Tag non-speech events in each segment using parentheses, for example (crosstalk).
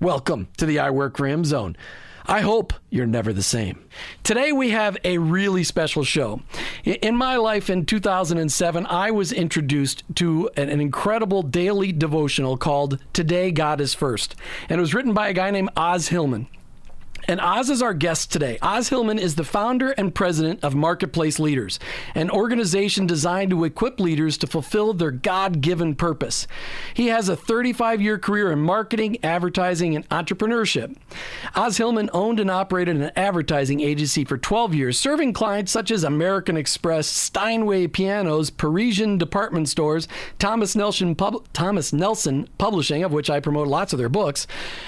Welcome to the I Work Him Zone. I hope you're never the same. Today we have a really special show. In my life in 2007, I was introduced to an, incredible daily devotional called Today God is First. And it was written by a guy named Os Hillman. And Os is our guest today. Os Hillman is the founder and president of Marketplace Leaders, an organization designed to equip leaders to fulfill their God given purpose. He has a 35 year career in marketing, advertising, and entrepreneurship. Os Hillman owned and operated an advertising agency for 12 years, serving clients such as American Express, Steinway Pianos, Parisian department stores, Thomas Nelson, Pub- Thomas Nelson Publishing, of which I promote lots of their books,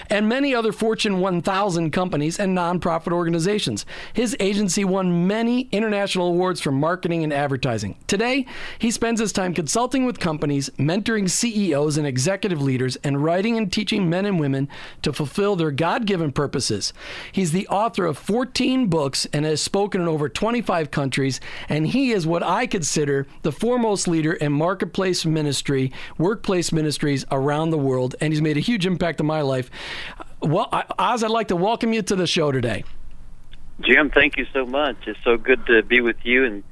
and many other Fortune 1000 companies companies and nonprofit organizations. His agency won many international awards for marketing and advertising. Today, he spends his time consulting with companies, mentoring CEOs and executive leaders, and writing and teaching men and women to fulfill their God given purposes. He's the author of 14 books and has spoken in over 25 countries, and he is what I consider the foremost leader in marketplace ministry, workplace ministries around the world, and he's made a huge impact on my life. Well, Os, I'd like to welcome you to the show today. Jim, thank you so much. It's so good to be with you and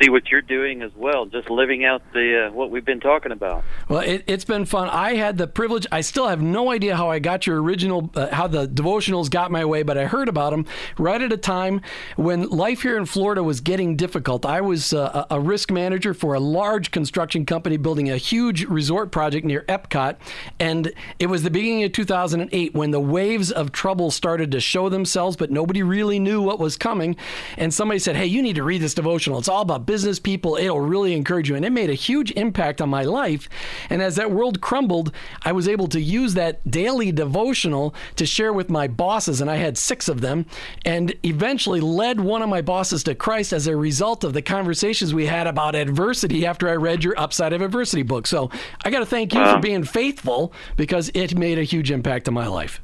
see what you're doing as well, just living out the uh, what we've been talking about. Well, it, has been fun. I had the privilege. I still have no idea how I got your original, uh, how the devotionals got my way, but I heard about them right at a time when life here in Florida was getting difficult. I was uh, a risk manager for a large construction company building a huge resort project near Epcot, and it was the beginning of 2008 when the waves of trouble started to show themselves, but nobody really knew what was coming. And somebody said, "Hey, you need to read this devotional. It's all about business people. It'll really encourage you. And it made a huge impact on my life. And as that world crumbled, I was able to use that daily devotional to share with my bosses. And I had six of them. And eventually led one of my bosses to Christ as a result of the conversations we had about adversity after I read your Upside of Adversity book. So I got to thank you for being faithful because it made a huge impact on my life.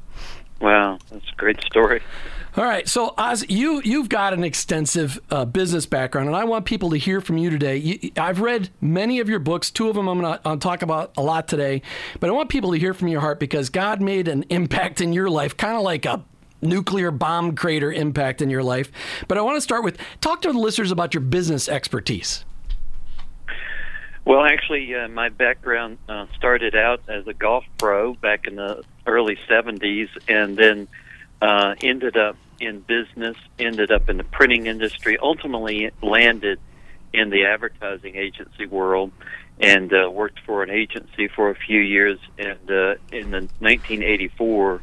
Wow, that's a great story. All right, so Os, you you've got an extensive uh, business background, and I want people to hear from you today. You, I've read many of your books. Two of them I'm going to talk about a lot today, but I want people to hear from your heart because God made an impact in your life, kind of like a nuclear bomb crater impact in your life. But I want to start with talk to the listeners about your business expertise. Well, actually, uh, my background uh, started out as a golf pro back in the early 70s and then uh, ended up in business, ended up in the printing industry, ultimately landed in the advertising agency world and uh, worked for an agency for a few years and uh, in the 1984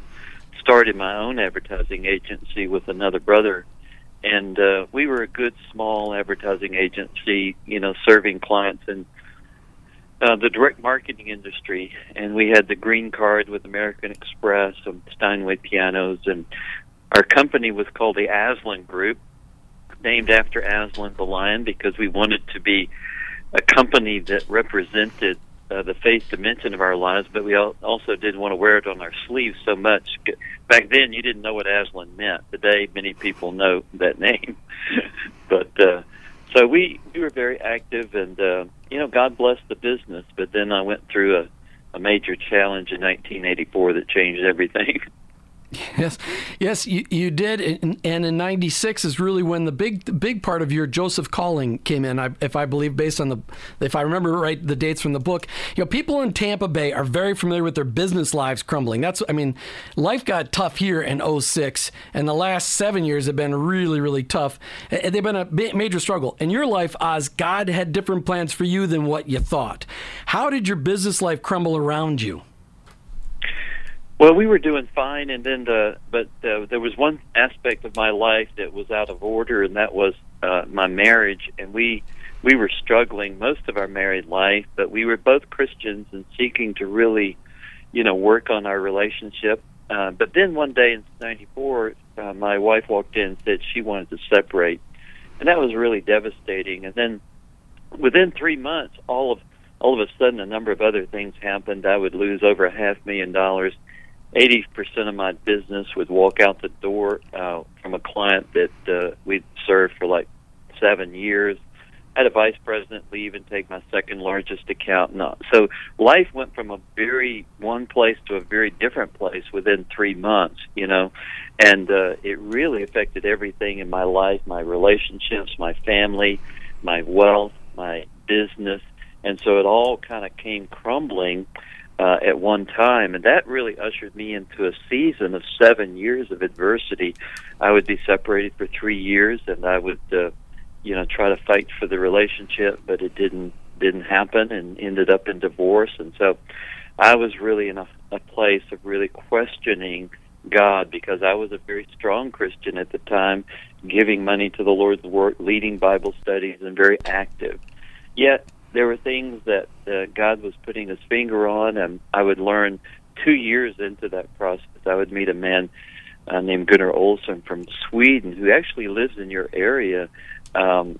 started my own advertising agency with another brother. And uh, we were a good small advertising agency you know serving clients in uh, the direct marketing industry. And we had the green card with American Express and Steinway pianos and our company was called the Aslan Group named after Aslan the lion because we wanted to be a company that represented uh, the faith dimension of our lives, but we also didn't want to wear it on our sleeves so much. Back then, you didn't know what Aslan meant. Today, many people know that (laughs) name. but uh, so we we were very active, and uh, you know, God blessed the business. But then I went through a a major challenge in 1984 that changed everything. (laughs) (laughs) Yes, yes, you, you did, and, in '96 is really when the big the big part of your Joseph calling came in. I, if I believe, based on the, if I remember right, the dates from the book. You know, people in Tampa Bay are very familiar with their business lives crumbling. That's, I mean, life got tough here in 06, and the last seven years have been really, really tough. They've been a major struggle. In your life, Os, God had different plans for you than what you thought. How did your business life crumble around you? Well, we were doing fine, and then the but uh, there was one aspect of my life that was out of order, and that was uh, my marriage. And we we were struggling most of our married life, but we were both Christians and seeking to really, you know, work on our relationship. Uh, but then one day in '94, uh, my wife walked in and said she wanted to separate, and that was really devastating. And then within three months, all of all of a sudden, a number of other things happened. I would lose over a half million dollars 80% of my business would walk out the door uh, from a client that uh, we'd served for like seven years. I had a vice president leave and take my second largest account. No. So life went from a very one place to a very different place within three months, you know, and uh, it really affected everything in my life, my relationships, my family, my wealth, my business. And so it all kind of came crumbling uh, at one time, and that really ushered me into a season of seven years of adversity. I would be separated for three years, and I would, uh, you know, try to fight for the relationship, but it didn't didn't happen, and ended up in divorce. And so, I was really in a, a place of really questioning God because I was a very strong Christian at the time, giving money to the Lord's work, leading Bible studies, and very active. Yet there were things that uh, God was putting His finger on, and I would learn two years into that process. I would meet a man uh, named Gunnar Olson from Sweden who actually lives in your area. Um,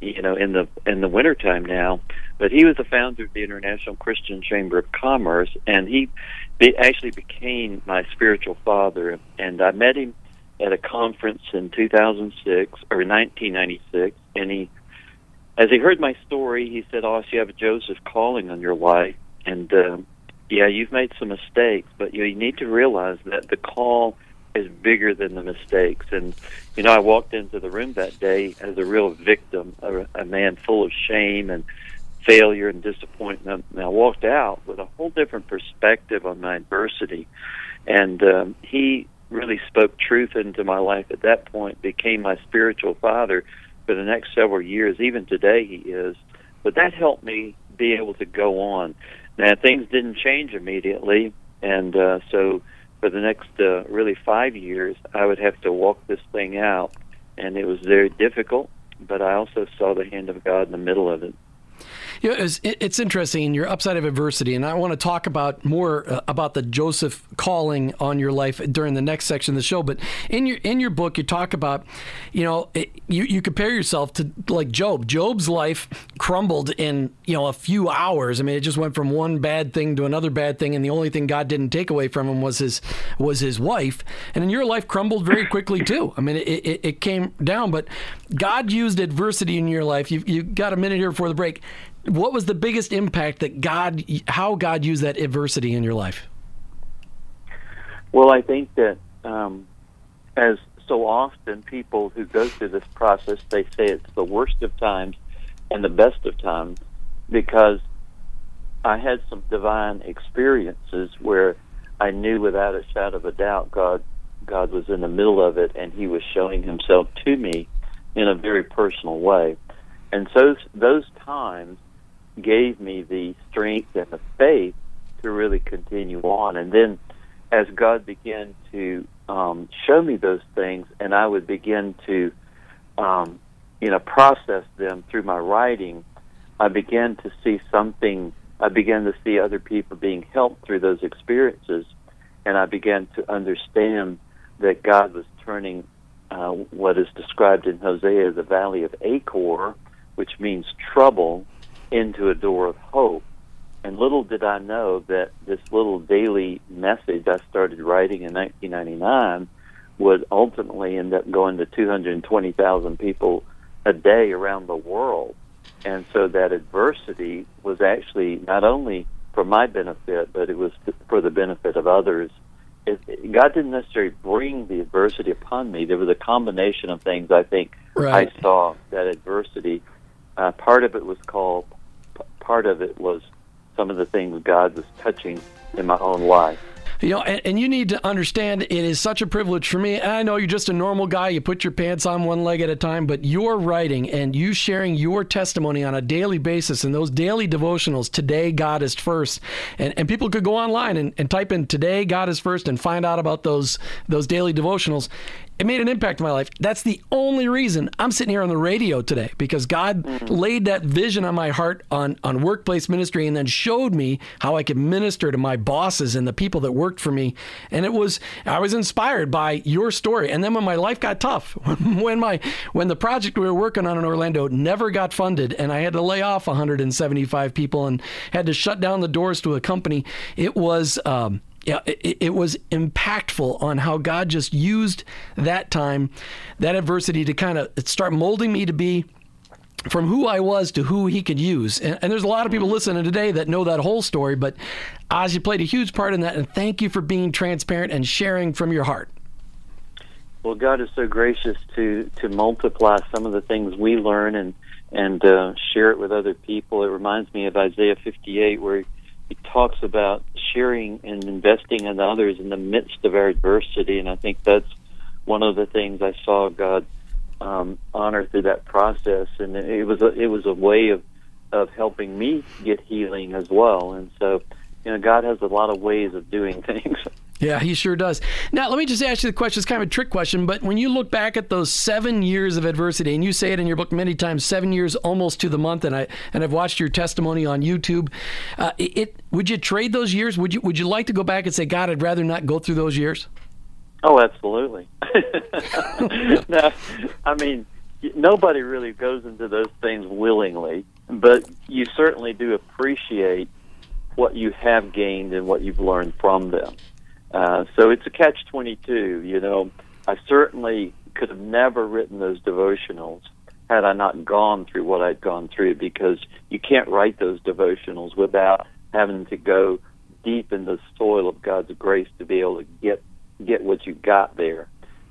you know, in the in the wintertime now, but he was the founder of the International Christian Chamber of Commerce, and he be, actually became my spiritual father. And I met him at a conference in 2006 or 1996, and he as he heard my story, he said, "Oh, you have a Joseph calling on your life, and uh, yeah, you've made some mistakes, but you, you need to realize that the call is bigger than the mistakes." And you know, I walked into the room that day as a real victim, a, a man full of shame and failure and disappointment. And I walked out with a whole different perspective on my adversity, and um, he really spoke truth into my life at that point, became my spiritual father for the next several years. Even today, he is. But that helped me be able to go on. Now, things didn't change immediately, and uh, so for the next uh, really five years, I would have to walk this thing out, and it was very difficult. But I also saw the hand of God in the middle of it. You know, it's, it's interesting. You're upside of adversity, and I want to talk about more uh, about the Joseph calling on your life during the next section of the show. But in your in your book, you talk about, you know, it, you you compare yourself to like Job. Job's life crumbled in you know a few hours. I mean, it just went from one bad thing to another bad thing, and the only thing God didn't take away from him was his was his wife. And in your life, crumbled very quickly too. I mean, it, it, it came down, but God used adversity in your life. You you got a minute here before the break what was the biggest impact that God, how God used that adversity in your life? Well, I think that um, as so often people who go through this process, they say it's the worst of times and the best of times. because I had some divine experiences where I knew without a shadow of a doubt God God was in the middle of it and he was showing himself to me in a very personal way. And so those times gave me the strength and the faith to really continue on. And then as God began to um, show me those things and I would begin to um, you know process them through my writing, I began to see something I began to see other people being helped through those experiences and I began to understand that God was turning uh, what is described in Hosea the valley of Achor, which means trouble, into a door of hope. And little did I know that this little daily message I started writing in 1999 would ultimately end up going to 220,000 people a day around the world. And so that adversity was actually not only for my benefit, but it was for the benefit of others it, God didn't necessarily bring the adversity upon me. There was a combination of things. I think right. I saw that adversity. Uh, part of it was called. Part of it was some of the things God was touching in my own life. You know, and, and, you need to understand it is such a privilege for me. I know you're just a normal guy. You put your pants on one leg at a time, but your writing and you sharing your testimony on a daily basis and those daily devotionals, Today God is First. And, and people could go online and, and type in Today God is First and find out about those those daily devotionals it made an impact in my life. That's the only reason I'm sitting here on the radio today because God mm-hmm. laid that vision on my heart on, on workplace ministry and then showed me how I could minister to my bosses and the people that worked for me. And it was, I was inspired by your story. And then when my life got tough, (laughs) when my, when the project we were working on in Orlando never got funded and I had to lay off 175 people and had to shut down the doors to a company, it was, um, yeah, it, it, was impactful on how God just used that time, that adversity to kind of start molding me to be from who I was to who he could use. And, and, there's a lot of people listening today that know that whole story, but Os, you played a huge part in that. And thank you for being transparent and sharing from your heart. Well, God is so gracious to, to multiply some of the things we learn and, and uh, share it with other people. It reminds me of Isaiah 58, where he talks about sharing and investing in others in the midst of our adversity, and I think that's one of the things I saw God um, honor through that process, and it was a, it was a way of of helping me get healing as well, and so you know God has a lot of ways of doing (laughs) things. Yeah, he sure does. Now, let me just ask you the question. It's kind of a trick question, but when you look back at those seven years of adversity, and you say it in your book many times, seven years almost to the month, and I and I've watched your testimony on YouTube. Uh, it would you trade those years? Would you would you like to go back and say, God, I'd rather not go through those years? Oh, absolutely. (laughs) no, I mean, nobody really goes into those things willingly, but you certainly do appreciate what you have gained and what you've learned from them. Uh, so it's a catch 22. You know, I certainly could have never written those devotionals had I not gone through what I'd gone through because you can't write those devotionals without having to go deep in the soil of God's grace to be able to get get what you got there.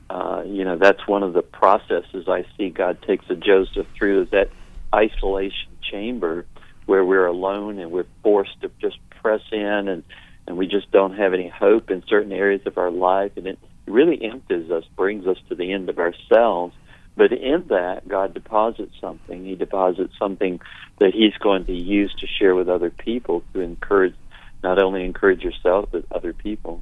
Uh, you know, that's one of the processes I see God takes a Joseph through is that isolation chamber where we're alone and we're forced to just press in and and we just don't have any hope in certain areas of our life, and it really empties us, brings us to the end of ourselves. But in that, God deposits something. He deposits something that He's going to use to share with other people to encourage, not only encourage yourself, but other people.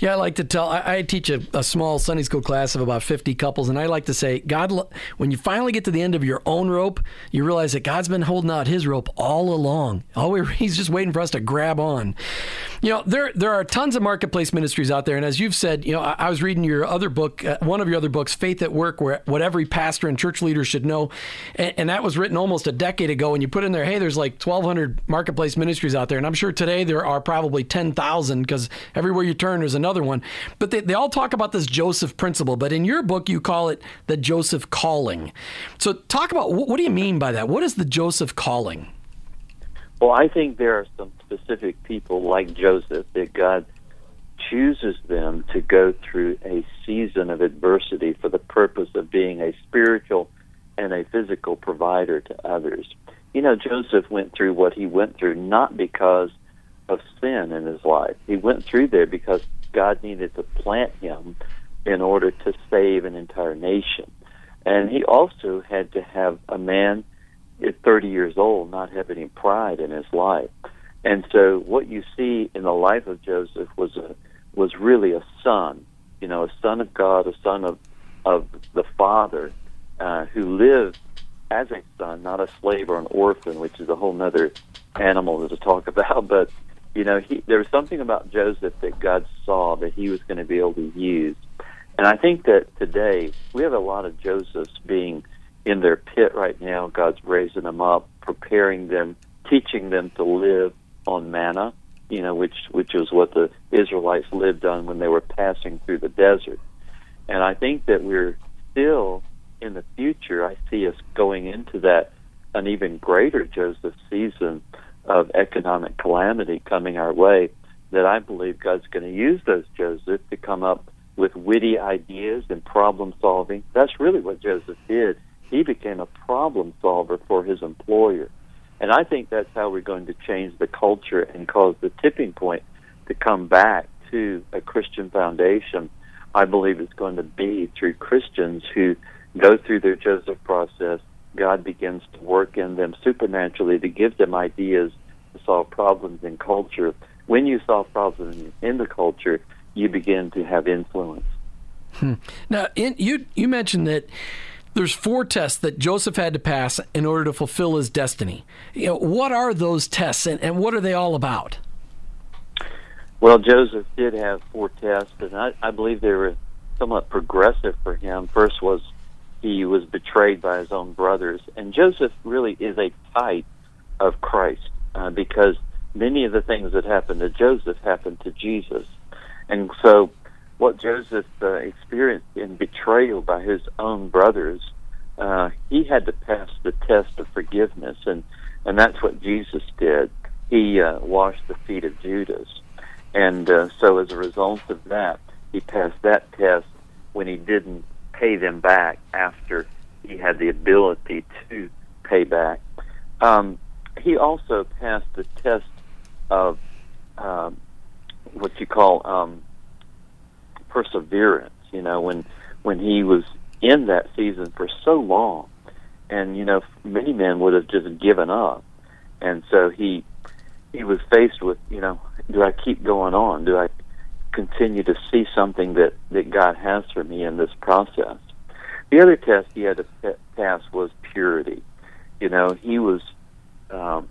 Yeah, I like to tell. I, I teach a, a, small Sunday school class of about 50 couples, and I like to say, God, when you finally get to the end of your own rope, you realize that God's been holding out His rope all along. All we, (laughs) He's just waiting for us to grab on. You know, there there are tons of marketplace ministries out there, and as you've said, you know, I, I was reading your other book, uh, one of your other books, Faith at Work, where what every pastor and church leader should know, and, and that was written almost a decade ago. And you put in there, hey, there's like 1,200 marketplace ministries out there, and I'm sure today there are probably 10,000 because everywhere you turn there's another one. But they, they all talk about this Joseph principle, but in your book you call it the Joseph calling. So talk about what, what do you mean by that? What is the Joseph calling? Well, I think there are some specific people like Joseph that God chooses them to go through a season of adversity for the purpose of being a spiritual and a physical provider to others. you know, Joseph went through what he went through not because of sin in his life. He went through there because God needed to plant him in order to save an entire nation. And he also had to have a man at 30 years old not have any pride in his life. And so what you see in the life of Joseph was a was really a son, you know, a son of God, a son of of the Father, uh, who lived as a son, not a slave or an orphan, which is a whole other animal to talk (laughs) about. But you know, he, there was something about Joseph that God saw that he was going to be able to use. And I think that today we have a lot of Josephs being in their pit right now. God's raising them up, preparing them, teaching them to live on manna, you know, which which was what the Israelites lived on when they were passing through the desert. And I think that we're still in the future. I see us going into that an even greater Joseph season of economic calamity coming our way. That I believe God's going to use those Joseph to come up with witty ideas and problem solving. That's really what Joseph did. He became a problem solver for his employer. And I think that's how we're going to change the culture and cause the tipping point to come back to a Christian foundation. I believe it's going to be through Christians who go through their Joseph process. God begins to work in them supernaturally to give them ideas to solve problems in culture. When you solve problems in the culture, you begin to have influence. Hmm. Now, in, you you mentioned that there's four tests that Joseph had to pass in order to fulfill his destiny. You know, what are those tests and, and what are they all about? Well, Joseph did have four tests, and I, I believe they were somewhat progressive for him. First was he was betrayed by his own brothers, and Joseph really is a type of Christ uh, because many of the things that happened to Joseph happened to Jesus, and so what Joseph uh, experienced in betrayal by his own brothers, uh, he had to pass the test of forgiveness, and and that's what Jesus did. He uh, washed the feet of Judas, and uh, so as a result of that, he passed that test when he didn't pay them back after he had the ability to pay back. Um, he also passed the test of um, what you call um, perseverance. You know, when when he was in that season for so long, and you know, many men would have just given up, and so he he was faced with, you know, do I keep going on? Do I continue to see something that that God has for me in this process? The other test he had to pass was purity. You know, he was um,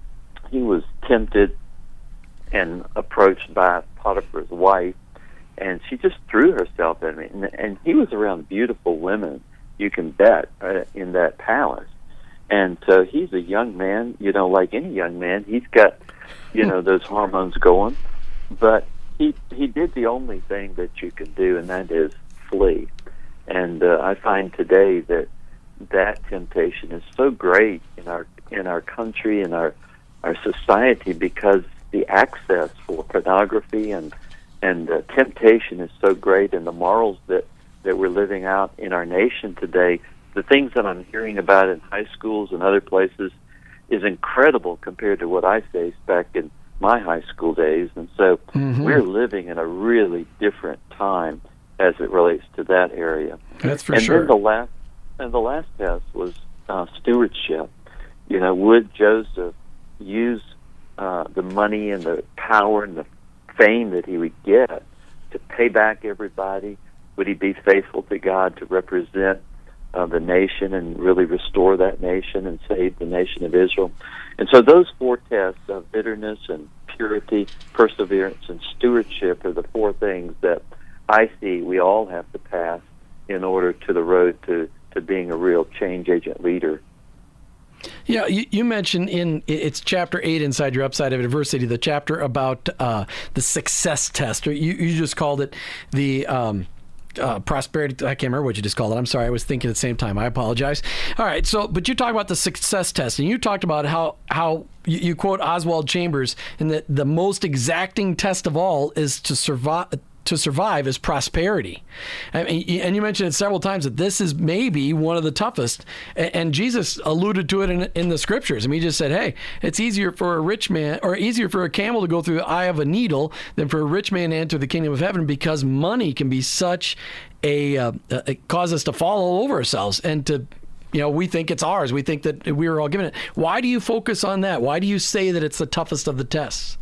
he was tempted and approached by Potiphar's wife and she just threw herself at me. And, and he was around beautiful women, you can bet, uh, in that palace. And so he's a young man, you know, like any young man. He's got, you know, those hormones going, but he he did the only thing that you can do, and that is flee. And uh, I find today that that temptation is so great in our in our country in our our society because the access for pornography and and the temptation is so great, and the morals that that we're living out in our nation today, the things that I'm hearing about in high schools and other places, is incredible compared to what I faced back in my high school days. And so mm-hmm. we're living in a really different time as it relates to that area. That's for and sure. And the last and the last test was uh, stewardship. You know, would Joseph use uh, the money and the power and the fame that he would get to pay back everybody? Would he be faithful to God to represent uh, the nation and really restore that nation and save the nation of Israel? And so those four tests of bitterness and purity, perseverance, and stewardship are the four things that I see we all have to pass in order to the road to, to being a real change agent leader yeah, you, you, mentioned in it's chapter eight inside your upside of adversity, the chapter about uh, the success test, or you, you just called it the. Um, uh, prosperity. I can't remember what you just called it. I'm sorry. I was thinking at the same time. I apologize. All right. So, but you talk about the success test, and you talked about how how you, you quote Oswald Chambers, and that the most exacting test of all is to survive to survive is prosperity. And you mentioned it several times that this is maybe one of the toughest. And Jesus alluded to it in, in the scriptures. I mean, he just said, hey, it's easier for a rich man or easier for a camel to go through the eye of a needle than for a rich man to enter the kingdom of heaven because money can be such a, uh, us to fall all over ourselves and to you know, we think it's ours. We think that we were all given it. Why do you focus on that? Why do you say that it's the toughest of the tests?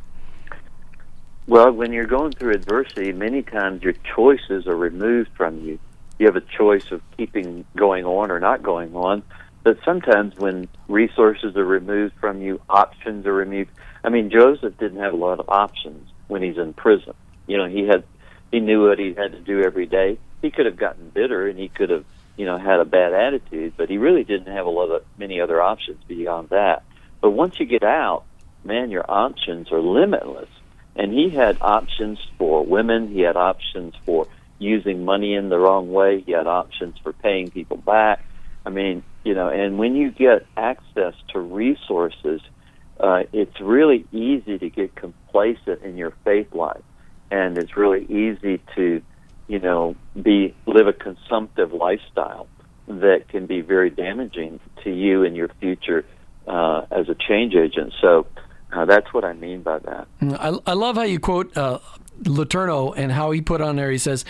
Well, when you're going through adversity, many times your choices are removed from you. You have a choice of keeping going on or not going on. But sometimes when resources are removed from you, options are removed. I mean, Joseph didn't have a lot of options when he's in prison. You know, he had he knew what he had to do every day. He could have gotten bitter and he could have you know, had a bad attitude, but he really didn't have a lot of many other options beyond that. But once you get out, man, your options are limitless. And he had options for women. He had options for using money in the wrong way. He had options for paying people back. I mean, you know, and when you get access to resources, uh, it's really easy to get complacent in your faith life, and it's really easy to you know, be live a consumptive lifestyle that can be very damaging to you and your future uh, as a change agent. So uh, that's what I mean by that. I, I love how you quote uh, Letourneau and how he put on there. He says,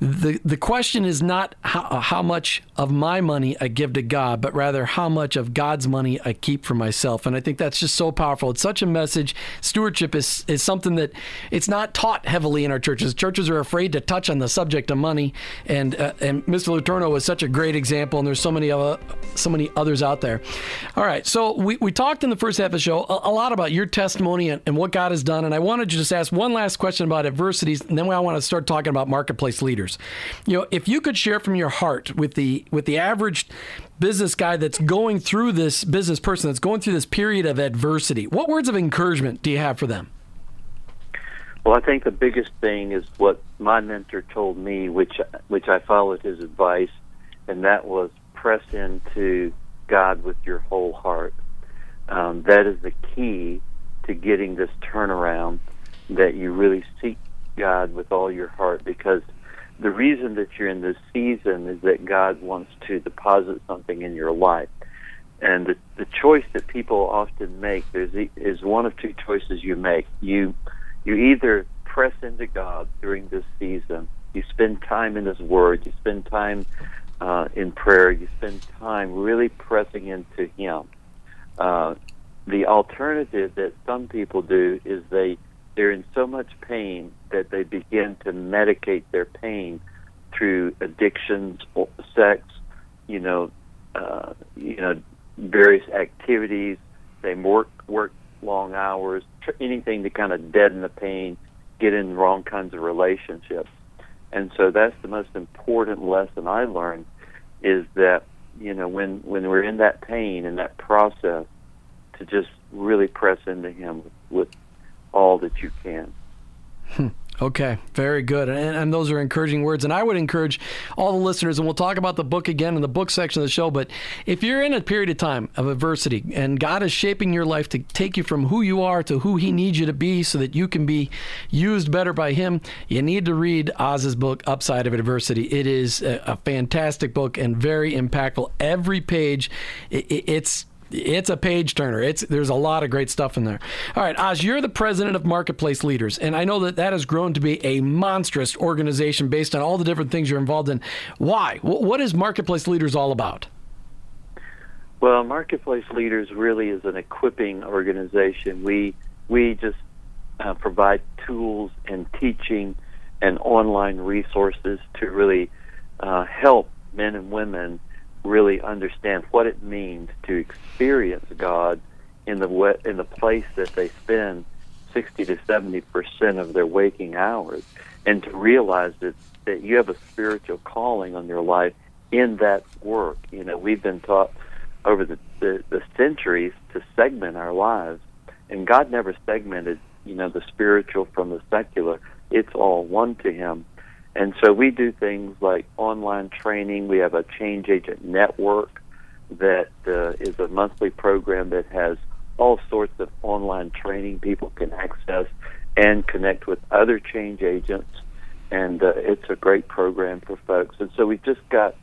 the the question is not how, how much of my money I give to God, but rather how much of God's money I keep for myself. And I think that's just so powerful. It's such a message. Stewardship is is something that it's not taught heavily in our churches. Churches are afraid to touch on the subject of money, and uh, and Mr. Letourneau is such a great example. And there's so many other so many others out there. All right, so we, we talked in the first half of the show a, a lot about your testimony and, and what God has done, and I wanted to just ask one last question about adversities, and then I want to start talking about marketplace leaders. You know, if you could share from your heart with the with the average business guy that's going through this business person that's going through this period of adversity, what words of encouragement do you have for them? Well, I think the biggest thing is what my mentor told me, which which I followed his advice, and that was press into God with your whole heart. Um, that is the key to getting this turnaround. That you really seek God with all your heart because the reason that you're in this season is that God wants to deposit something in your life. And the, the choice that people often make there's, is one of two choices you make. You you either press into God during this season, you spend time in His Word, you spend time uh, in prayer, you spend time really pressing into Him. Uh, the alternative that some people do is they they're in so much pain that they begin to medicate their pain through addictions, sex, you know, uh, you know, various activities. They work work long hours, anything to kind of deaden the pain, get in the wrong kinds of relationships. And so that's the most important lesson I learned is that you know when when we're in that pain and that process to just really press into him with all that you can. Hmm. Okay, very good. And, and, those are encouraging words. And I would encourage all the listeners, and we'll talk about the book again in the book section of the show. But if you're in a period of time of adversity and God is shaping your life to take you from who you are to who He needs you to be so that you can be used better by Him, you need to read Os's book, Upside of Adversity. It is a, a fantastic book and very impactful. Every page, it, it's it's a page turner. It's there's a lot of great stuff in there. All right, Os, you're the president of Marketplace Leaders, and I know that that has grown to be a monstrous organization based on all the different things you're involved in. Why? What is Marketplace Leaders all about? Well, Marketplace Leaders really is an equipping organization. We we just uh, provide tools and teaching and online resources to really uh, help men and women really understand what it means to experience God in the in the place that they spend 60 to 70 percent of their waking hours, and to realize that that you have a spiritual calling on your life in that work. You know, we've been taught over the, the, the centuries to segment our lives, and God never segmented, you know, the spiritual from the secular. It's all one to Him. And so we do things like online training. We have a change agent network that uh, is a monthly program that has all sorts of online training people can access and connect with other change agents and uh, it's a great program for folks. And so we've just got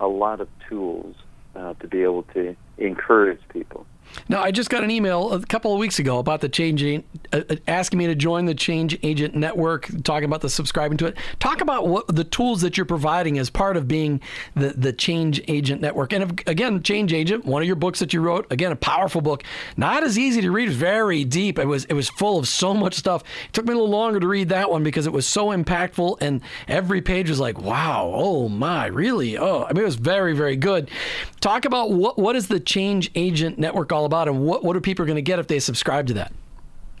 a lot of tools uh, to be able to encourage people. Now, I just got an email a couple of weeks ago about the change, uh, asking me to join the Change Agent Network, talking about the subscribing to it. Talk about what the tools that you're providing as part of being the, the Change Agent Network. And if, again, Change Agent, one of your books that you wrote, again, a powerful book, not as easy to read, very deep. It was it was full of so much stuff. It took me a little longer to read that one because it was so impactful, and every page was like, wow, oh my, really? Oh, I mean, it was very very good. Talk about what what is the Change Agent Network all about, and what what are people going to get if they subscribe to that?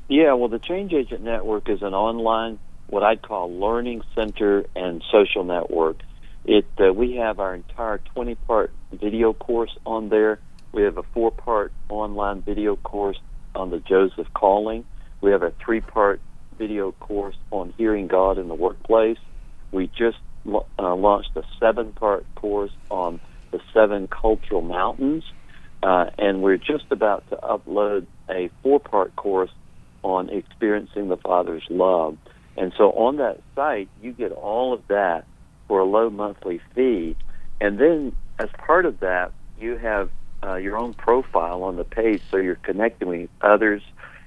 Yeah, well, the Change Agent Network is an online, what I'd call learning center and social network. It uh, we have our entire 20-part video course on there. We have a four-part online video course on the Joseph calling. We have a three-part video course on hearing God in the workplace. We just uh, launched a seven-part course on the seven cultural mountains uh, and we're just about to upload a four part course on experiencing the Father's love. And so on that site, you get all of that for a low monthly fee. And then as part of that, you have uh, your own profile on the page so you're connecting with others.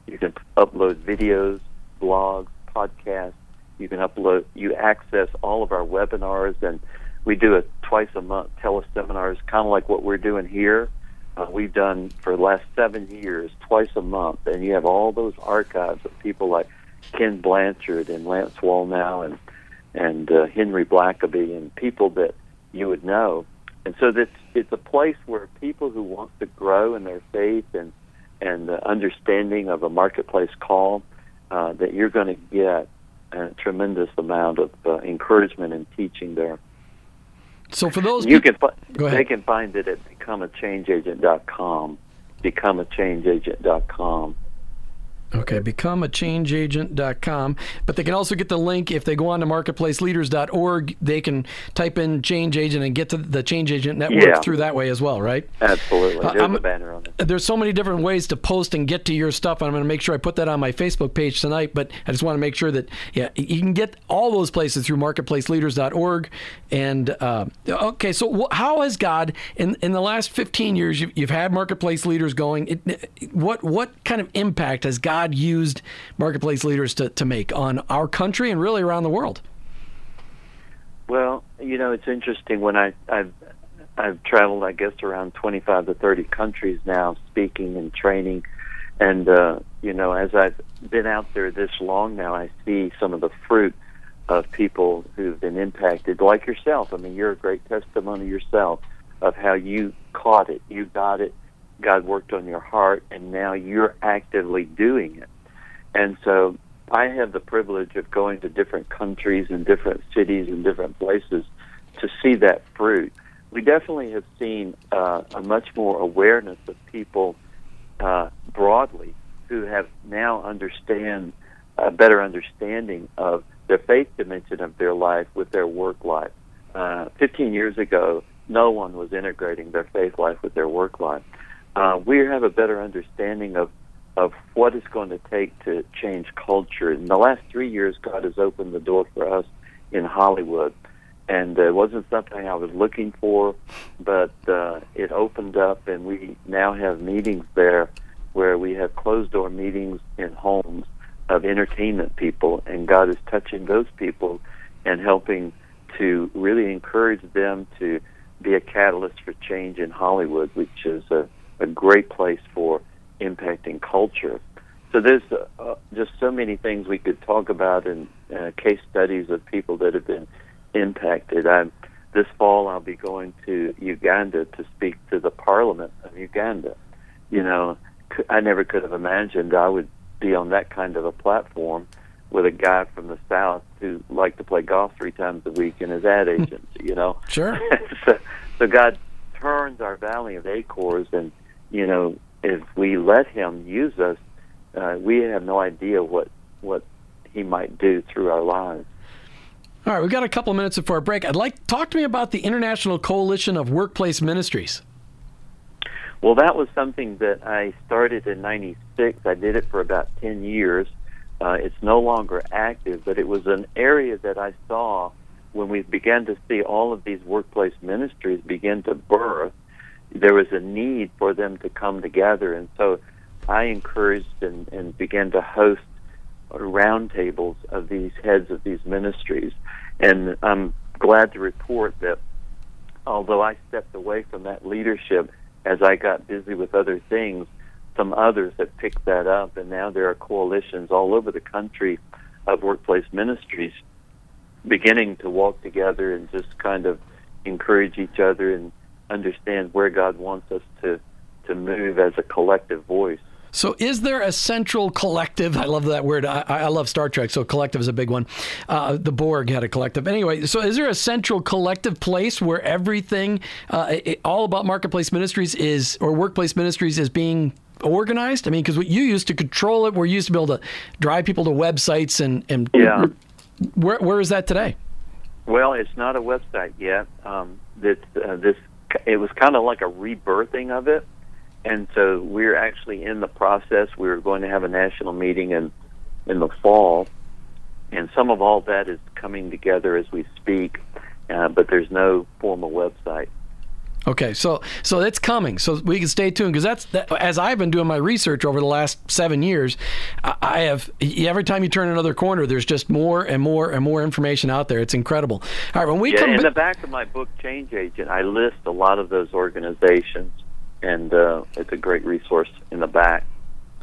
You can upload videos, blogs, podcasts. You can upload, you access all of our webinars, and we do a twice a month teleseminars, kind of like what we're doing here uh, we've done for the last seven years, twice a month, and you have all those archives of people like Ken Blanchard and Lance Wallnau and and uh, Henry Blackaby and people that you would know. And so this it's a place where people who want to grow in their faith and and the understanding of a marketplace call uh, that you're going to get a tremendous amount of uh, encouragement and teaching there. So for those you people, can fi- they can find it at becomeachangeagent.com. Becomeachangeagent.com. Okay, becomeachangeagent.com. But they can also get the link if they go on to marketplaceleaders.org. They can type in change agent and get to the change agent network yeah. through that way as well, right? Absolutely. There's uh, a banner on it. There's so many different ways to post and get to your stuff. I'm going to make sure I put that on my Facebook page tonight. But I just want to make sure that yeah, you can get all those places through marketplaceleaders.org. And uh, okay, so how has God in in the last 15 years you've, you've had marketplace leaders going? It, what what kind of impact has God God used marketplace leaders to, to make on our country and really around the world? Well, you know, it's interesting when I, I've I've traveled, I guess, around 25 to 30 countries now, speaking and training. And, uh, you know, as I've been out there this long now, I see some of the fruit of people who've been impacted, like yourself. I mean, you're a great testimony yourself of how you caught it. You got it. God worked on your heart, and now you're actively doing it. And so I have the privilege of going to different countries and different cities and different places to see that fruit. We definitely have seen uh, a much more awareness of people uh, broadly who have now understand a better understanding of their faith dimension of their life with their work life. Uh, 15 years ago, no one was integrating their faith life with their work life uh, we have a better understanding of of what it's going to take to change culture. In the last three years, God has opened the door for us in Hollywood, and it wasn't something I was looking for, but uh, it opened up, and we now have meetings there where we have closed door meetings in homes of entertainment people, and God is touching those people and helping to really encourage them to be a catalyst for change in Hollywood, which is a a great place for impacting culture. So there's uh, just so many things we could talk about in uh, case studies of people that have been impacted. I'm, this fall, I'll be going to Uganda to speak to the Parliament of Uganda. You know, I never could have imagined I would be on that kind of a platform with a guy from the South who liked to play golf three times a week and his ad agent. you know, sure. (laughs) so, so God turns our Valley of Achors and you know, if we let him use us, uh, we have no idea what what he might do through our lives. All right, we've got a couple of minutes before our break. I'd like talk to me about the International Coalition of Workplace Ministries. Well, that was something that I started in '96. I did it for about 10 years. Uh, it's no longer active, but it was an area that I saw when we began to see all of these workplace ministries begin to birth. There was a need for them to come together, and so I encouraged and, and began to host roundtables of these heads of these ministries. And I'm glad to report that although I stepped away from that leadership as I got busy with other things, some others have picked that up, and now there are coalitions all over the country of workplace ministries beginning to walk together and just kind of encourage each other and understand where God wants us to to move as a collective voice. So, is there a central collective? I love that word. I, I love Star Trek, so collective is a big one. Uh, the Borg had a collective. Anyway, so is there a central collective place where everything, uh, it, all about marketplace ministries is, or workplace ministries is being organized? I mean, because what you used to control it, we're used to be able to drive people to websites and, and yeah. Where, where is that today? Well, it's not a website yet. Um, this, uh, this, it was kind of like a rebirthing of it and so we're actually in the process. We're going to have a national meeting in in the fall, and some of all that is coming together as we speak. Uh, but there's no formal website. Okay, so so it's coming. So we can stay tuned because that's that, as I've been doing my research over the last seven years. I have every time you turn another corner, there's just more and more and more information out there. It's incredible. All right, when we yeah, come in the back of my book, Change Agent, I list a lot of those organizations and uh, it's a great resource in the back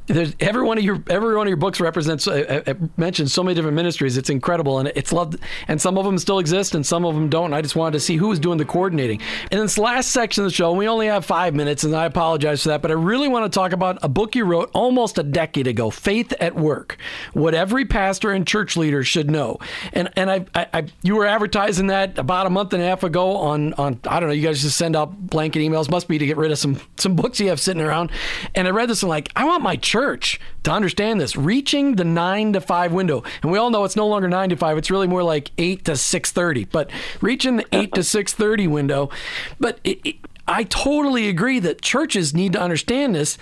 there's every one of your every one of your books represents uh, uh, mentions so many different ministries. It's incredible, and it's loved. And some of them still exist, and some of them don't. I just wanted to see who was doing the coordinating. And this last section of the show, we only have five minutes, and I apologize for that. But I really want to talk about a book you wrote almost a decade ago, "Faith at Work: What Every Pastor and Church Leader Should Know." And and I, I, I you were advertising that about a month and a half ago on on I don't know. You guys just send out blanket emails. Must be to get rid of some some books you have sitting around. And I read this and like I want my church to understand this. Reaching the nine to five window, and we all know it's no longer nine to five; it's really more like eight to six thirty. But reaching the eight to (laughs) six thirty window, but it, it, I totally agree that churches need to understand this.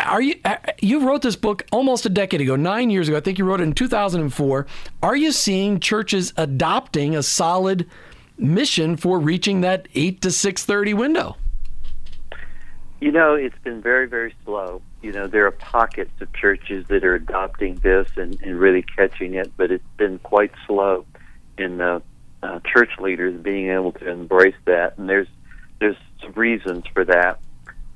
Are you uh, you wrote this book almost a decade ago, 9 years ago. I think you wrote it in 2004. Are you seeing churches adopting a solid mission for reaching that 8 to 6:30 window? You know, it's been very very slow you know, there are pockets of churches that are adopting this and, and really catching it, but it's been quite slow in uh, uh, church leaders being able to embrace that. And there's there's some reasons for that,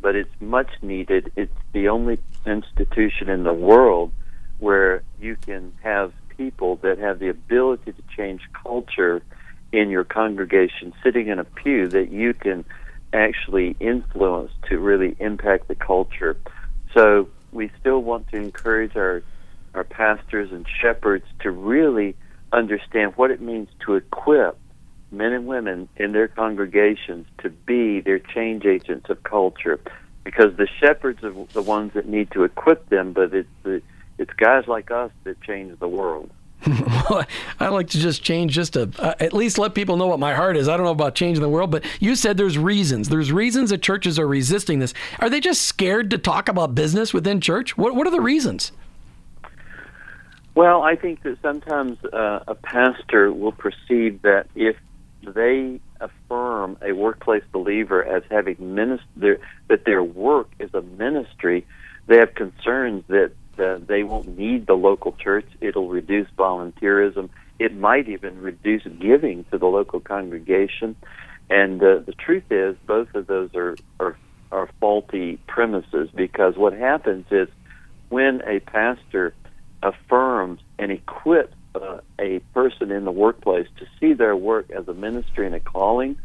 but it's much needed. It's the only institution in the world where you can have people that have the ability to change culture in your congregation sitting in a pew that you can actually influence to really impact the culture. So we still want to encourage our our pastors and shepherds to really understand what it means to equip men and women in their congregations to be their change agents of culture because the shepherds are the ones that need to equip them but it's the it's guys like us that change the world (laughs) I like to just change just to uh, at least let people know what my heart is. I don't know about changing the world, but you said there's reasons. There's reasons that churches are resisting this. Are they just scared to talk about business within church? What What are the reasons? Well, I think that sometimes uh, a pastor will perceive that if they affirm a workplace believer as having minister that their work is a ministry, they have concerns that they won't need the local church. It'll reduce volunteerism. It might even reduce giving to the local congregation. And uh, the truth is, both of those are, are are faulty premises because what happens is when a pastor affirms and equips uh, a person in the workplace to see their work as a ministry and a calling,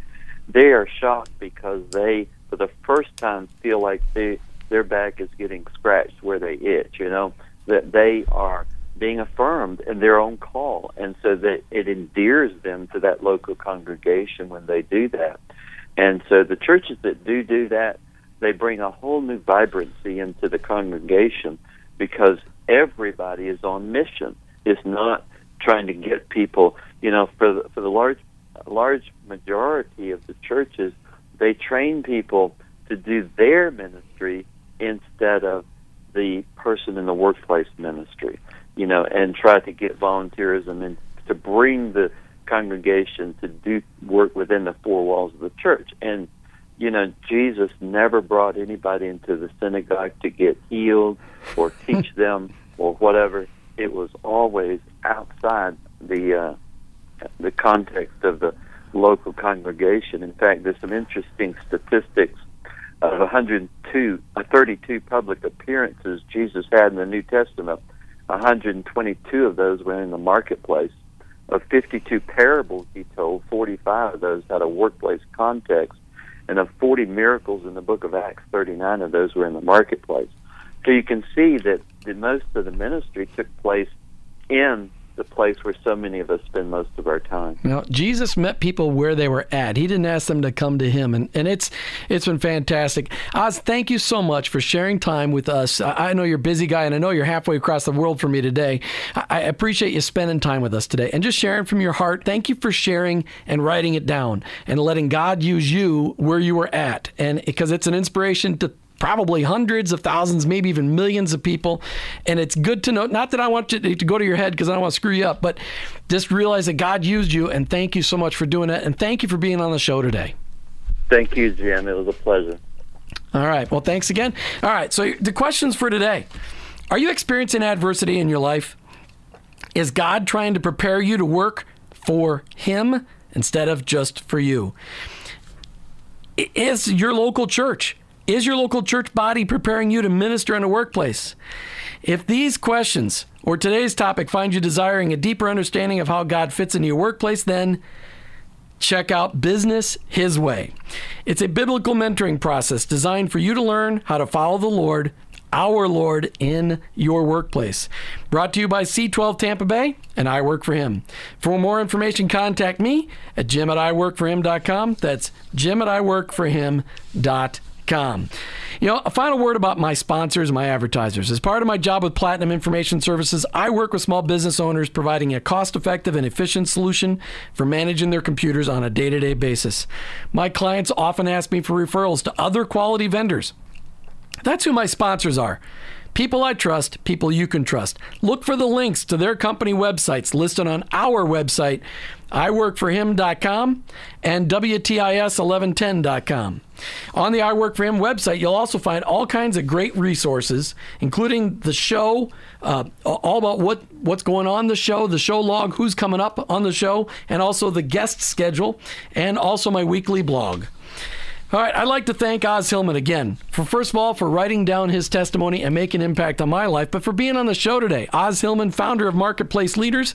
they are shocked because they, for the first time, feel like they their back is getting scratched where they itch, you know, that they are being affirmed in their own call. And so that it endears them to that local congregation when they do that. And so the churches that do do that, they bring a whole new vibrancy into the congregation because everybody is on mission. It's not trying to get people, you know, for the, for the large large majority of the churches, they train people to do their ministry instead of the person in the workplace ministry. you know, and try to get volunteerism and to bring the congregation to do work within the four walls of the church. And you know, Jesus never brought anybody into the synagogue to get healed or (laughs) teach them or whatever. It was always outside the uh, the context of the local congregation. In fact, there's some interesting statistics of 102, uh, 32 public appearances Jesus had in the New Testament. 122 of those were in the marketplace. Of 52 parables he told, 45 of those had a workplace context. And of 40 miracles in the book of Acts, 39 of those were in the marketplace. So you can see that the, most of the ministry took place in the place where so many of us spend most of our time. Now, Jesus met people where they were at. He didn't ask them to come to him, and, and it's it's been fantastic. Os, thank you so much for sharing time with us. I, I know you're a busy guy, and I know you're halfway across the world for me today. I, I appreciate you spending time with us today and just sharing from your heart. Thank you for sharing and writing it down and letting God use you where you were at, and because it's an inspiration to probably hundreds of thousands, maybe even millions of people. And it's good to know, not that I want to, to go to your head because I don't want to screw you up, but just realize that God used you. And thank you so much for doing it. And thank you for being on the show today. Thank you, Jim. It was a pleasure. All right. Well, thanks again. All right. So the questions for today Are you experiencing adversity in your life? Is God trying to prepare you to work for Him instead of just for you? Is your local church is your local church body preparing you to minister in a workplace? If these questions or today's topic find you desiring a deeper understanding of how God fits into your workplace, then check out Business His Way. It's a biblical mentoring process designed for you to learn how to follow the Lord, our Lord, in your workplace. Brought to you by C12 Tampa Bay, and I work for him. For more information, contact me at jim at iworkforhim.com. That's jim at iworkforhim.com. You know, a final word about my sponsors, my advertisers. As part of my job with Platinum Information Services, I work with small business owners providing a cost effective and efficient solution for managing their computers on a day to day basis. My clients often ask me for referrals to other quality vendors. That's who my sponsors are. People I trust, people you can trust. Look for the links to their company websites listed on our website, iworkforhim.com and WTIS1110.com. On the I Work For Him website, you'll also find all kinds of great resources, including the show, uh, all about what, what's going on the show, the show log, who's coming up on the show, and also the guest schedule, and also my weekly blog. All right, I'd like to thank Os Hillman again for first of all for writing down his testimony and making an impact on my life, but for being on the show today. Os Hillman, founder of Marketplace Leaders.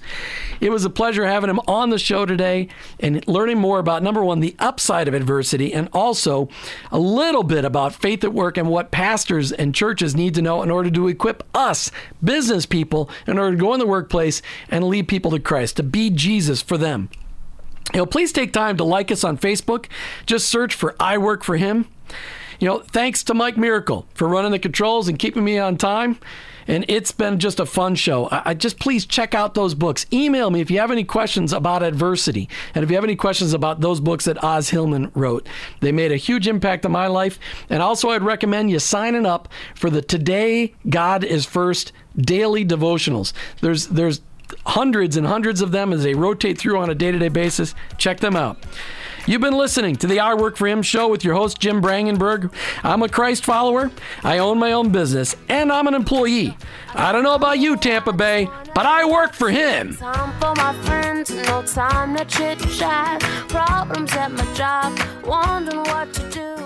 It was a pleasure having him on the show today and learning more about number one, the upside of adversity, and also a little bit about faith at work and what pastors and churches need to know in order to equip us, business people, in order to go in the workplace and lead people to Christ, to be Jesus for them. You know, please take time to like us on Facebook. Just search for I Work for Him. You know, thanks to Mike Miracle for running the controls and keeping me on time. And it's been just a fun show. I, I, just please check out those books. Email me if you have any questions about adversity. And if you have any questions about those books that Os Hillman wrote, they made a huge impact on my life. And also, I'd recommend you signing up for the Today God is First daily devotionals. There's, there's, hundreds and hundreds of them as they rotate through on a day to day basis. Check them out. You've been listening to the I Work for Him show with your host, Jim Brangenberg. I'm a Christ follower, I own my own business, and I'm an employee. I don't know about you, Tampa Bay, but I work for Him. Time for my friends, no time to chit chat. Problems at my job, wondering what to do.